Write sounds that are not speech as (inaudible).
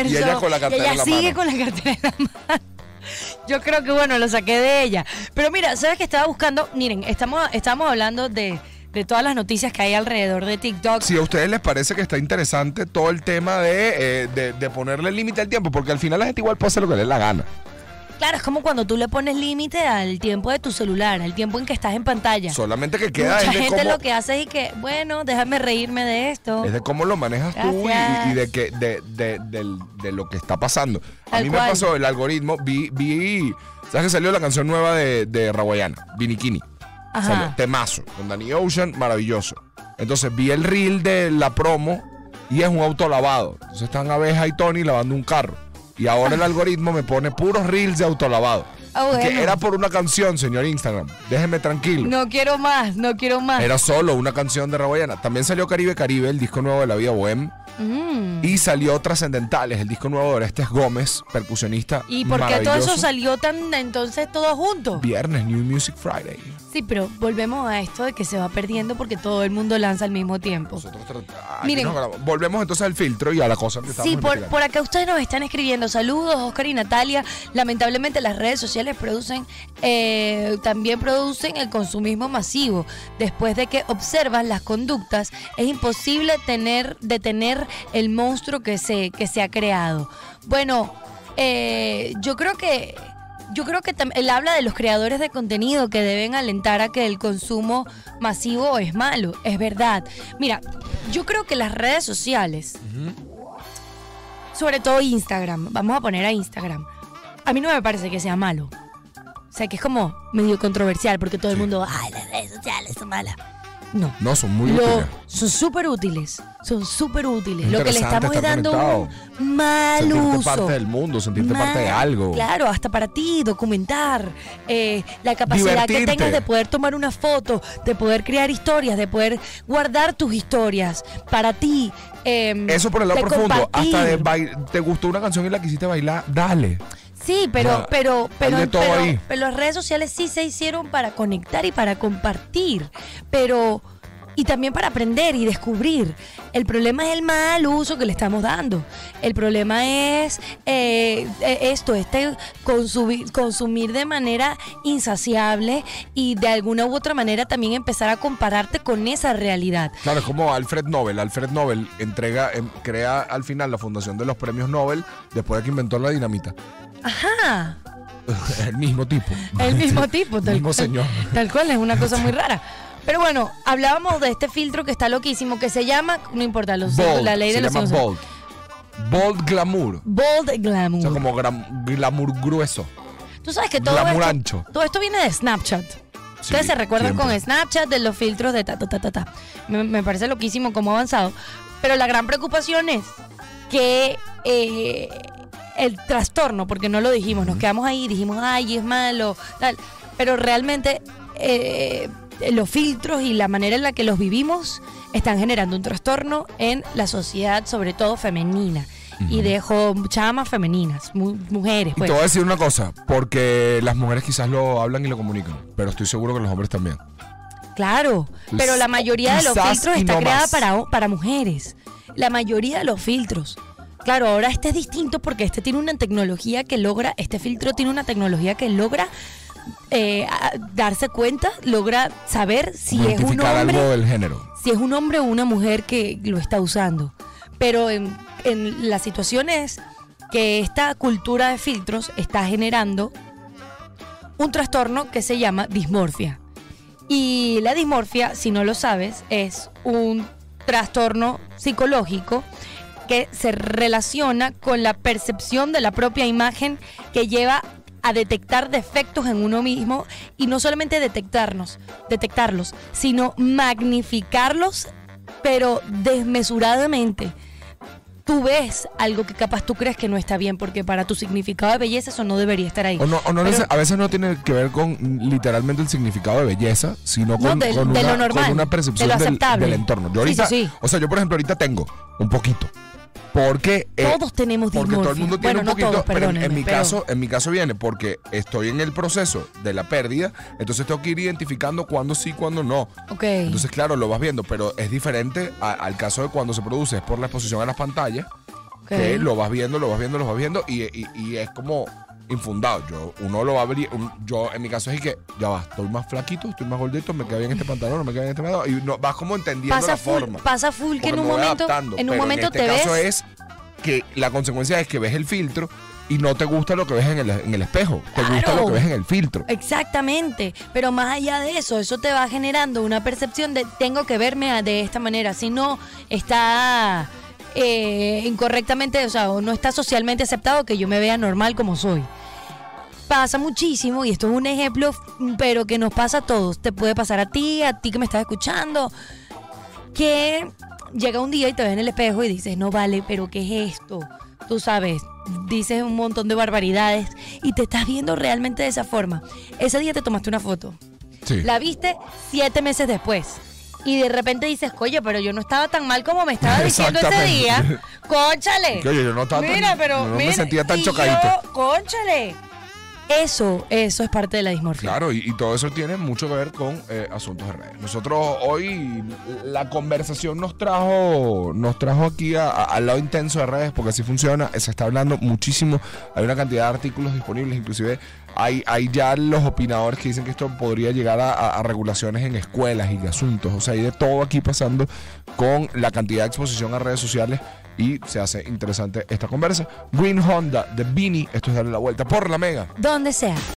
Y ella con la cartera y ella en la sigue mano. con la cartera en la mano. Yo creo que bueno, lo saqué de ella. Pero mira, ¿sabes que estaba buscando? Miren, estamos, estamos hablando de, de todas las noticias que hay alrededor de TikTok. Si a ustedes les parece que está interesante todo el tema de, eh, de, de ponerle límite al tiempo, porque al final la gente igual puede hacer lo que le dé la gana. Claro, es como cuando tú le pones límite al tiempo de tu celular, al tiempo en que estás en pantalla. Solamente que queda Mucha es de, gente cómo, lo que hace es que, bueno, déjame reírme de esto. es de cómo lo manejas tú y- de, que, de, de- lo que está pasando. A mí me pasó el algoritmo, vi, vi, ¿sabes que salió la canción nueva de, de Rawayana? Bikini. Ajá. Salió, temazo, con Danny Ocean, maravilloso. Entonces vi el reel de la promo y es un auto lavado. Entonces están Abeja y Tony lavando un carro. Y ahora el algoritmo me pone puros reels de autolavado. Ah, Que era por una canción, señor Instagram. Déjeme tranquilo. No quiero más, no quiero más. Era solo una canción de Rawayana. También salió Caribe Caribe, el disco nuevo de la vida bohem. Mm. Y salió Trascendentales, el disco nuevo de Orestes Gómez, percusionista. ¿Y por qué todo eso salió tan entonces todo junto? Viernes, New Music Friday. Sí, pero volvemos a esto de que se va perdiendo porque todo el mundo lanza al mismo tiempo. Nosotros aquí Miren. grabamos. Volvemos entonces al filtro y a la cosa que Sí, por, acá ustedes nos están escribiendo. Saludos, Oscar y Natalia. Lamentablemente las redes sociales producen, eh, también producen el consumismo masivo. Después de que observas las conductas, es imposible tener, detener el monstruo que se, que se ha creado. Bueno, eh, yo creo que yo creo que él habla de los creadores de contenido que deben alentar a que el consumo masivo es malo, es verdad. Mira, yo creo que las redes sociales, sobre todo Instagram, vamos a poner a Instagram, a mí no me parece que sea malo. O sea, que es como medio controversial porque todo el mundo, ay, las redes sociales son malas. No. No, son muy Lo- útiles. son súper útiles. Son súper útiles. Es Lo que le estamos estar dando conectado. un mal Sentirte uso. parte del mundo, sentirte Mal- parte de algo. Claro, hasta para ti, documentar. eh, la capacidad que tengas de poder tomar una foto, de poder crear historias, de poder guardar tus historias para ti. eh, Eso por el lado profundo. compartir. Hasta de te gustó una canción y la quisiste bailar, dale. Sí, pero, Ah, pero, pero, pero, pero las redes sociales sí se hicieron para conectar y para compartir, pero y también para aprender y descubrir. El problema es el mal uso que le estamos dando. El problema es eh, eh, esto, este consumir, consumir de manera insaciable y de alguna u otra manera también empezar a compararte con esa realidad. Claro, es como Alfred Nobel. Alfred Nobel entrega, em, crea al final la fundación de los premios Nobel después de que inventó la dinamita. Ajá. (laughs) el mismo tipo. El mismo (laughs) tipo, El tal mismo señor. (laughs) Tal cual, es una cosa muy rara. Pero bueno, hablábamos de este filtro que está loquísimo, que se llama, no importa, los, Bold. la ley de se los llama Bold. Bold Glamour. Bold O Glamour. sea, como gram- glamour grueso. Tú sabes que todo glamour esto, ancho. todo esto viene de Snapchat. Ustedes se recuerdan siempre. con Snapchat de los filtros de ta, ta, ta, ta, ta. Me, me parece loquísimo cómo ha avanzado. Pero la gran preocupación es que eh, el trastorno, porque no lo dijimos, nos quedamos ahí, dijimos, ay, es malo, tal. Pero realmente eh, los filtros y la manera en la que los vivimos están generando un trastorno en la sociedad, sobre todo femenina. Y dejo chamas femeninas, mu- mujeres. Y Pues. te voy a decir una cosa, porque las mujeres quizás lo hablan y lo comunican, pero estoy seguro que los hombres también. Claro, pero la mayoría de los filtros está creada para, para mujeres. La mayoría de los filtros. Claro, ahora este es distinto porque este tiene una tecnología que logra, este filtro tiene una tecnología que logra eh, darse cuenta, logra saber si es un algo hombre, del género. si es un hombre o una mujer que lo está usando. Pero en, en la situación es que esta cultura de filtros está generando un trastorno que se llama dismorfia. Y la dismorfia, si no lo sabes, es un trastorno psicológico que se relaciona con la percepción de la propia imagen que lleva a detectar defectos en uno mismo y no solamente detectarnos, detectarlos, sino magnificarlos, pero desmesuradamente. Tú ves algo que capaz tú crees que no está bien porque para tu significado de belleza eso no debería estar ahí. O no, o no Pero- neces- a veces no tiene que ver con literalmente el significado de belleza, sino No, con, con de una, lo normal, con una de percepción lo del, entorno. Yo Sí, sí, ahorita, sí. o sea, yo por ejemplo ahorita tengo un poquito. Porque eh, Todos tenemos porque todo el mundo tiene Bueno, un no poquito, todos, pero en- mi pero- caso, en mi caso viene porque estoy en el proceso de la pérdida, entonces tengo que ir identificando cuándo sí, cuándo no. Ok. Entonces, claro, lo vas viendo, pero es diferente a- al caso de cuando se produce es por la exposición a las pantallas que lo vas viendo, lo vas viendo, lo vas viendo y, y- y es como infundado. Yo, uno lo va a abrir, un- yo en mi caso es que ya va, estoy más flaquito, estoy más gordito, me queda bien este pantalón, no me queda bien este pantalón y no, vas como entendiendo Pasa la full, forma. pasa full que Porque en un me voy momento, adaptando, en un momento este te caso ves. es que la consecuencia es que ves el filtro y no te gusta lo que ves en el, en el espejo, te gusta Claro. lo que ves en el filtro. Exactamente, pero más allá de eso, eso te va generando una percepción de tengo que verme a- de esta manera, si no está eh, incorrectamente, o sea, o no está socialmente aceptado que yo me vea normal como soy. Pasa muchísimo y esto es un ejemplo, pero que nos pasa a todos. Te puede pasar a ti, a ti que me estás escuchando, que llega un día y te ves en el espejo y dices, no vale, pero ¿qué es esto? Tú sabes, dices un montón de barbaridades y te estás viendo realmente de esa forma. Ese día te tomaste una foto, Sí. la viste siete meses después. Y de repente dices, coño, pero yo no estaba tan mal como me estaba diciendo ese día. ¡Cónchale! Oye, yo no estaba tan- Mira, pero. no me sentía tan y chocadito. yo, ¡Cónchale! Eso, eso es parte de la dismorfia. Claro, y, y todo eso tiene mucho que ver con eh, asuntos de redes. Nosotros hoy la conversación nos trajo, nos trajo aquí a- a- al lado intenso de redes, porque así funciona. Se está hablando muchísimo. Hay una cantidad de artículos disponibles, inclusive hay, hay ya los opinadores que dicen que esto podría llegar a, a- regulaciones en escuelas y de asuntos. O sea, hay de todo aquí pasando con la cantidad de exposición a redes sociales. Y se hace interesante esta conversa. Green Honda de Beanie. Esto es darle la vuelta por la mega. Donde sea.